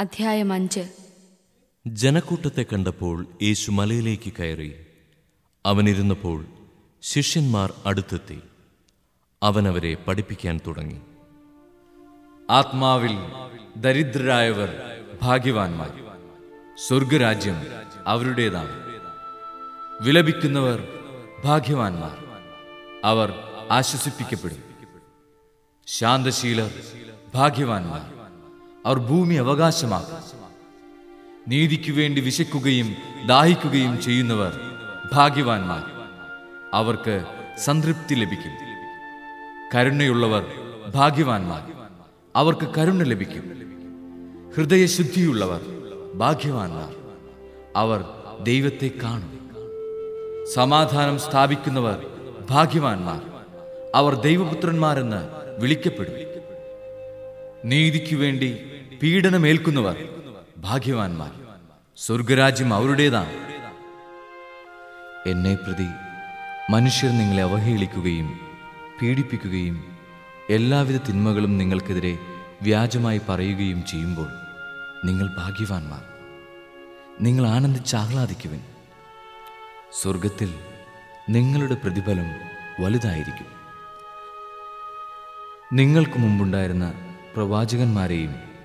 അധ്യായം അഞ്ച്. ജനക്കൂട്ടത്തെ കണ്ടപ്പോൾ യേശു മലയിലേക്ക് കയറി. അവനിരുന്നപ്പോൾ ശിഷ്യന്മാർ അടുത്തെത്തി. അവനവരെ പഠിപ്പിക്കാൻ തുടങ്ങി. ആത്മാവിൽ ദരിദ്രരായവർ ഭാഗ്യവാന്മാർ. സ്വർഗരാജ്യം അവരുടേതാണ്. വിലപിക്കുന്നവർ ഭാഗ്യവാന്മാർ. അവർ ആശ്വസിപ്പിക്കപ്പെടും. ശാന്തശീലർ ഭാഗ്യവാന്മാർ. അവർ ഭൂമി അവകാശമാക്കും. നീതിക്കു വേണ്ടി വിശക്കുകയും ദാഹിക്കുകയും ചെയ്യുന്നവർ ഭാഗ്യവാന്മാർ. അവർക്ക് സംതൃപ്തി ലഭിക്കും. കരുണയുള്ളവർ ഭാഗ്യവാന്മാർ. അവർക്ക് കരുണ ലഭിക്കും. ഹൃദയശുദ്ധിയുള്ളവർ ഭാഗ്യവാന്മാർ. അവർ ദൈവത്തെ കാണും. സമാധാനം സ്ഥാപിക്കുന്നവർ ഭാഗ്യവാന്മാർ. അവർ ദൈവപുത്രന്മാരെന്ന് വിളിക്കപ്പെടും. നീതിക്കു വേണ്ടി പീഡനമേൽക്കുന്നവർ ഭാഗ്യവാന്മാർ. സ്വർഗരാജ്യം അവരുടേതാണ്. എന്നെ പ്രതി മനുഷ്യർ നിങ്ങളെ അവഹേളിക്കുകയും പീഡിപ്പിക്കുകയും എല്ലാവിധ തിന്മകളും നിങ്ങൾക്കെതിരെ വ്യാജമായി പറയുകയും ചെയ്യുമ്പോൾ നിങ്ങൾ ഭാഗ്യവാന്മാർ. നിങ്ങൾ ആനന്ദിച്ചാഹ്ലാദിക്കുവിൻ സ്വർഗത്തിൽ നിങ്ങളുടെ പ്രതിഫലം വലുതായിരിക്കും. നിങ്ങൾക്ക് മുമ്പുണ്ടായിരുന്ന പ്രവാചകന്മാരെയും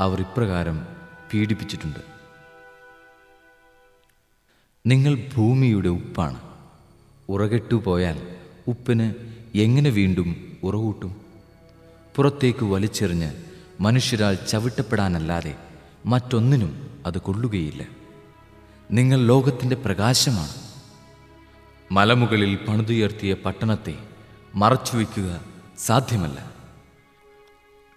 അവർ ഇപ്രകാരം പീഡിപ്പിച്ചിട്ടുണ്ട്. നിങ്ങൾ ഭൂമിയുടെ ഉപ്പാണ്. ഉറകെട്ടു പോയാൽ ഉപ്പിന് എങ്ങനെ വീണ്ടും ഉറകൂട്ടും പുറത്തേക്ക് വലിച്ചെറിഞ്ഞ് മനുഷ്യരാൾ ചവിട്ടപ്പെടാനല്ലാതെ മറ്റൊന്നിനും അത് കൊള്ളുകയില്ല. നിങ്ങൾ ലോകത്തിന്റെ പ്രകാശമാണ്. മലമുകളിൽ പണിതുയർത്തിയ പട്ടണത്തെ മറച്ചുവെക്കുക സാധ്യമല്ല.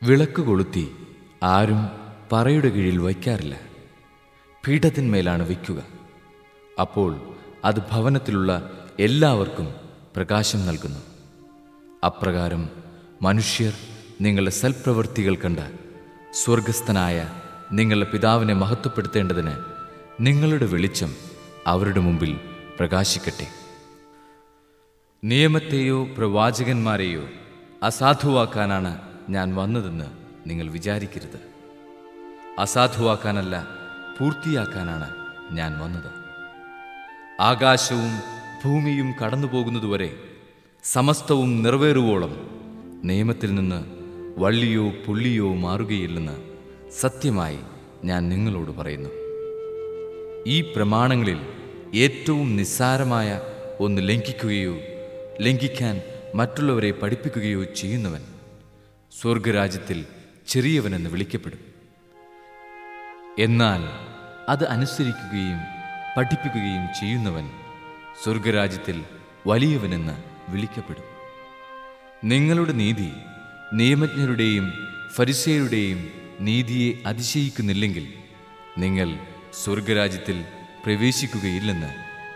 വിളക്ക് കൊളുത്തി ആരും പറയുടെ കീഴിൽ വയ്ക്കാറില്ല. പീഠത്തിന്മേലാണ് വയ്ക്കുക. അപ്പോൾ അത് ഭവനത്തിലുള്ള എല്ലാവർക്കും പ്രകാശം നൽകുന്നു. അപ്രകാരം മനുഷ്യർ നിങ്ങളുടെ സൽപ്രവൃത്തികൾ കണ്ട് സ്വർഗസ്ഥനായ നിങ്ങളുടെ പിതാവിനെ മഹത്വപ്പെടുത്തേണ്ടതിന് നിങ്ങളുടെ വെളിച്ചം അവരുടെ മുമ്പിൽ പ്രകാശിക്കട്ടെ. നിയമത്തെയോ പ്രവാചകന്മാരെയോ അസാധുവാക്കാനാണ് ഞാൻ വന്നതെന്ന് നിങ്ങൾ വിചാരിക്കരുത്. അസാധുവാക്കാനല്ല പൂർത്തിയാക്കാനാണ് ഞാൻ വന്നത്. ആകാശവും ഭൂമിയും കടന്നുപോകുന്നതുവരെ സമസ്തവും നിറവേറുവോളം നിയമത്തിൽ നിന്ന് വള്ളിയോ പുള്ളിയോ മാറുകയില്ലെന്ന് സത്യമായി ഞാൻ നിങ്ങളോട് പറയുന്നു. ഈ പ്രമാണങ്ങളിൽ ഏറ്റവും നിസ്സാരമായ ഒന്ന് ലംഘിക്കുകയോ ലംഘിക്കാൻ മറ്റുള്ളവരെ പഠിപ്പിക്കുകയോ ചെയ്യുന്നവൻ സ്വർഗരാജ്യത്തിൽ ചെറിയവനെന്ന് വിളിക്കപ്പെടും. എന്നാൽ അത് അനുസരിക്കുകയും പഠിപ്പിക്കുകയും ചെയ്യുന്നവൻ സ്വർഗരാജ്യത്തിൽ വലിയവനെന്ന് വിളിക്കപ്പെടും. നിങ്ങളുടെ നീതി നിയമജ്ഞരുടെയും ഫരിസേരുടെയും നീതിയെ അതിശയിക്കുന്നില്ലെങ്കിൽ നിങ്ങൾ സ്വർഗരാജ്യത്തിൽ പ്രവേശിക്കുകയില്ലെന്ന്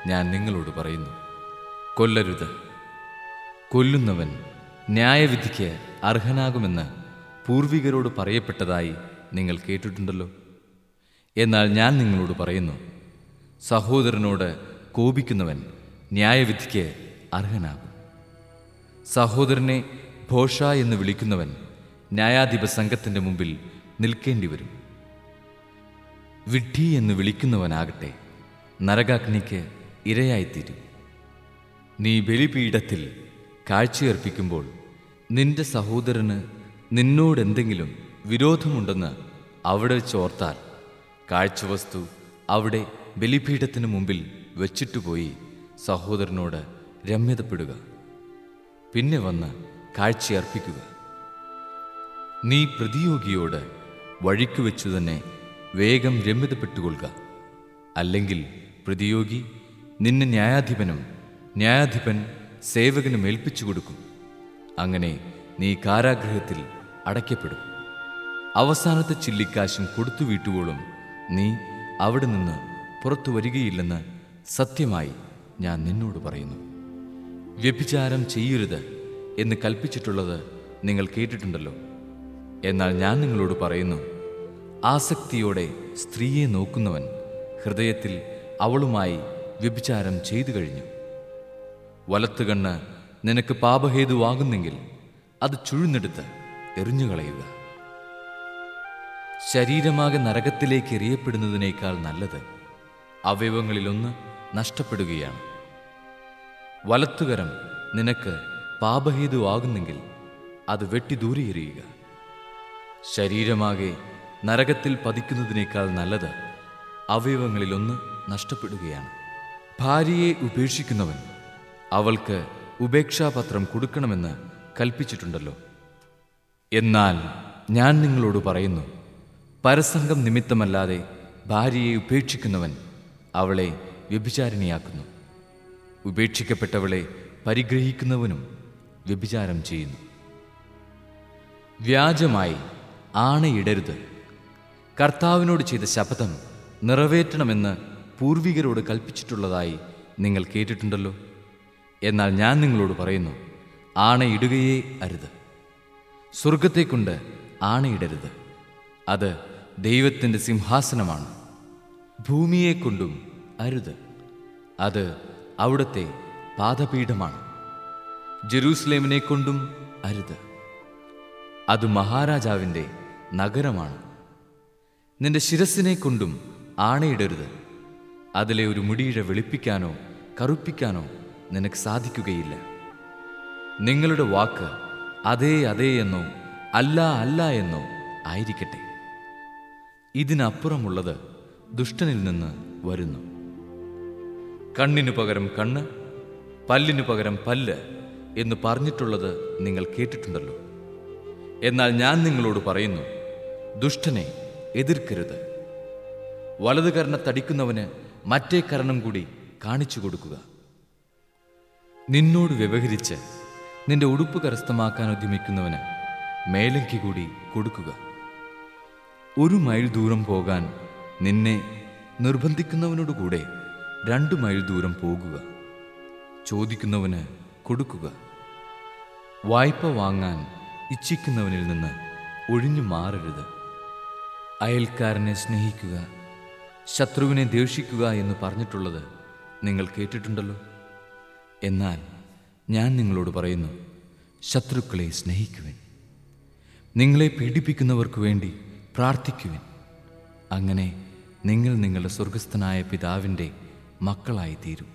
ഞാൻ നിങ്ങളോട് പറയുന്നു. കൊല്ലരുത്. കൊല്ലുന്നവൻ ന്യായവിധിക്ക് അർഹനാകുമെന്ന് പൂർവികരോട് പറയപ്പെട്ടതായി നിങ്ങൾ കേട്ടിട്ടുണ്ടല്ലോ. എന്നാൽ ഞാൻ നിങ്ങളോട് പറയുന്നു സഹോദരനോട് കോപിക്കുന്നവൻ ന്യായവിധിക്ക് അർഹനാകും. സഹോദരനെ ഭോഷ എന്ന് വിളിക്കുന്നവൻ ന്യായാധിപ സംഘത്തിന്റെ മുമ്പിൽ നിൽക്കേണ്ടി വരും വിഡ്ഢി എന്ന് വിളിക്കുന്നവനാകട്ടെ നരകാഗ്നിക്ക് ഇരയായിത്തീരും. നീ ബലിപീഠത്തിൽ കാഴ്ചയർപ്പിക്കുമ്പോൾ നിന്റെ സഹോദരന് നിന്നോടെന്തെങ്കിലും വിരോധമുണ്ടെന്ന് അവിടെ വെച്ചോർത്താൽ കാഴ്ചവസ്തു അവിടെ ബലിപീഠത്തിന് മുമ്പിൽ വെച്ചിട്ടുപോയി സഹോദരനോട് രമ്യതപ്പെടുക. പിന്നെ വന്ന് കാഴ്ചയർപ്പിക്കുക. നീ പ്രതിയോഗിയോട് വഴിക്ക് വെച്ചു തന്നെ വേഗം രമ്യതപ്പെട്ടുകൊള്ളുക. അല്ലെങ്കിൽ പ്രതിയോഗി നിന്നെ ന്യായാധിപനും ന്യായാധിപൻ സേവകനും ഏൽപ്പിച്ചു കൊടുക്കും. അങ്ങനെ നീ കാരാഗ്രഹത്തിൽ അടയ്ക്കപ്പെടും. അവസാനത്തെ ചില്ലിക്കാശും കൊടുത്തു വീട്ടുവോളും നീ അവിടെ നിന്ന് പുറത്തു വരികയില്ലെന്ന് സത്യമായി ഞാൻ നിന്നോട് പറയുന്നു. വ്യഭിചാരം ചെയ്യരുത് എന്ന് കൽപ്പിച്ചിട്ടുള്ളത് നിങ്ങൾ കേട്ടിട്ടുണ്ടല്ലോ. എന്നാൽ ഞാൻ നിങ്ങളോട് പറയുന്നു ആസക്തിയോടെ സ്ത്രീയെ നോക്കുന്നവൻ ഹൃദയത്തിൽ അവളുമായി വ്യഭിചാരം ചെയ്തു കഴിഞ്ഞു. വലത്തുകണ്ണ് നിനക്ക് പാപഹേതുവാകുന്നെങ്കിൽ അത് ചുഴുന്നെടുത്ത് എറിഞ്ഞുകളയുക. ശരീരമാകെ നരകത്തിലേക്ക് എറിയപ്പെടുന്നതിനേക്കാൾ നല്ലത് അവയവങ്ങളിലൊന്ന് നഷ്ടപ്പെടുകയാണ്. വലത്തുകരം നിനക്ക് പാപഹേതുവാകുന്നെങ്കിൽ അത് വെട്ടി ദൂരെ എറിയുക ശരീരമാകെ നരകത്തിൽ പതിക്കുന്നതിനേക്കാൾ നല്ലത് അവയവങ്ങളിലൊന്ന് നഷ്ടപ്പെടുകയാണ്. ഭാര്യയെ ഉപേക്ഷിക്കുന്നവൻ അവൾക്ക് ഉപേക്ഷാപത്രം കൊടുക്കണമെന്ന് കൽപ്പിച്ചിട്ടുണ്ടല്ലോ. എന്നാൽ ഞാൻ നിങ്ങളോട് പറയുന്നു പരസംഗം നിമിത്തമല്ലാതെ ഭാര്യയെ ഉപേക്ഷിക്കുന്നവൻ അവളെ വ്യഭിചാരിണിയാക്കുന്നു. ഉപേക്ഷിക്കപ്പെട്ടവളെ പരിഗ്രഹിക്കുന്നവനും വ്യഭിചാരം ചെയ്യുന്നു. വ്യാജമായി ആണയിടരുത്. കർത്താവിനോട് ചെയ്ത ശപഥം നിറവേറ്റണമെന്ന് പൂർവികരോട് കൽപ്പിച്ചിട്ടുള്ളതായി നിങ്ങൾ കേട്ടിട്ടുണ്ടല്ലോ. എന്നാൽ ഞാൻ നിങ്ങളോട് പറയുന്നു ആണയിടുകയേ അരുത്. സ്വർഗത്തെക്കൊണ്ട് ആണയിടരുത്. അത് ദൈവത്തിന്റെ സിംഹാസനമാണ്. ഭൂമിയെക്കൊണ്ടും അരുത്. അത് അവിടുത്തെ പാദപീഠമാണ്. ജെറൂസലേമിനെ കൊണ്ടും അരുത്. അത് മഹാരാജാവിന്റെ നഗരമാണ്. നിന്റെ ശിരസിനെ കൊണ്ടും ആണയിടരുത്. അതിലെ ഒരു മുടിയിഴ വെളുപ്പിക്കാനോ കറുപ്പിക്കാനോ നിനക്ക് സാധിക്കുകയില്ല. നിങ്ങളുടെ വാക്ക് അതേ അതേ എന്നോ അല്ല അല്ല എന്നോ ആയിരിക്കട്ടെ. ഇതിനപ്പുറമുള്ളത് ദുഷ്ടനിൽ നിന്ന് വരുന്നു. കണ്ണിനു പകരം കണ്ണ് പല്ലിനു പകരം പല്ല് എന്ന് പറഞ്ഞിട്ടുള്ളത് നിങ്ങൾ കേട്ടിട്ടുണ്ടല്ലോ. എന്നാൽ ഞാൻ നിങ്ങളോട് പറയുന്നു ദുഷ്ടനെ എതിർക്കരുത്. വലതു കരണത്തടിക്കുന്നവന് മറ്റേ കരണം കൂടി കാണിച്ചു കൊടുക്കുക. നിന്നോട് വ്യവഹരിച്ച് നിന്റെ ഉടുപ്പ് കരസ്ഥമാക്കാൻ ഉദ്യമിക്കുന്നവന് മേലങ്കി കൂടി കൊടുക്കുക. ഒരു മൈൽ ദൂരം പോകാൻ നിന്നെ നിർബന്ധിക്കുന്നവനോട് കൂടെ രണ്ട് മൈൽ ദൂരം പോകുക. ചോദിക്കുന്നവന് കൊടുക്കുക. വായ്പ വാങ്ങാൻ ഇച്ഛിക്കുന്നവനിൽ നിന്ന് ഒഴിഞ്ഞു മാറരുത്. അയൽക്കാരനെ സ്നേഹിക്കുക ശത്രുവിനെ ദേഷിക്കുക എന്ന് പറഞ്ഞിട്ടുള്ളത് നിങ്ങൾ കേട്ടിട്ടുണ്ടല്ലോ. എന്നാൽ ഞാൻ നിങ്ങളോട് പറയുന്നു ശത്രുക്കളെ സ്നേഹിക്കുവിൻ. നിങ്ങളെ പീഡിപ്പിക്കുന്നവർക്ക് വേണ്ടി പ്രാർത്ഥിക്കുവിൻ. അങ്ങനെ നിങ്ങൾ നിങ്ങളുടെ സ്വർഗസ്ഥനായ പിതാവിന്റെ മക്കളായിത്തീരും.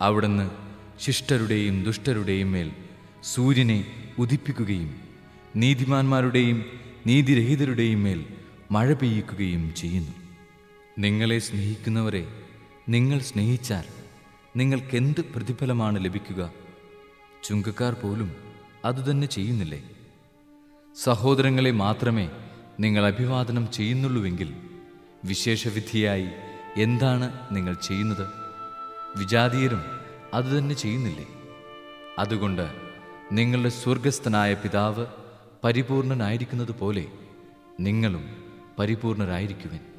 അവിടുന്ന് ശിഷ്ടരുടെയും ദുഷ്ടരുടെയും മേൽ സൂര്യനെ ഉദിപ്പിക്കുകയും നീതിമാന്മാരുടെയും നീതിരഹിതരുടെയും മേൽ മഴ പെയ്യിക്കുകയും ചെയ്യുന്നു. നിങ്ങളെ സ്നേഹിക്കുന്നവരെ നിങ്ങൾ സ്നേഹിച്ചാൽ നിങ്ങൾക്കെന്ത് പ്രതിഫലമാണ് ലഭിക്കുക? ചുങ്കക്കാർ പോലും അതുതന്നെ ചെയ്യുന്നില്ലേ? സഹോദരങ്ങളെ മാത്രമേ നിങ്ങൾ അഭിവാദനം ചെയ്യുന്നുള്ളൂവെങ്കിൽ വിശേഷവിധിയായി എന്താണ് നിങ്ങൾ ചെയ്യുന്നത്? വിജാതീയരും അതുതന്നെ ചെയ്യുന്നില്ലേ? അതുകൊണ്ട് നിങ്ങളുടെ സ്വർഗസ്ഥനായ പിതാവ് പരിപൂർണനായിരിക്കുന്നത് പോലെ നിങ്ങളും പരിപൂർണരായിരിക്കുവിൻ.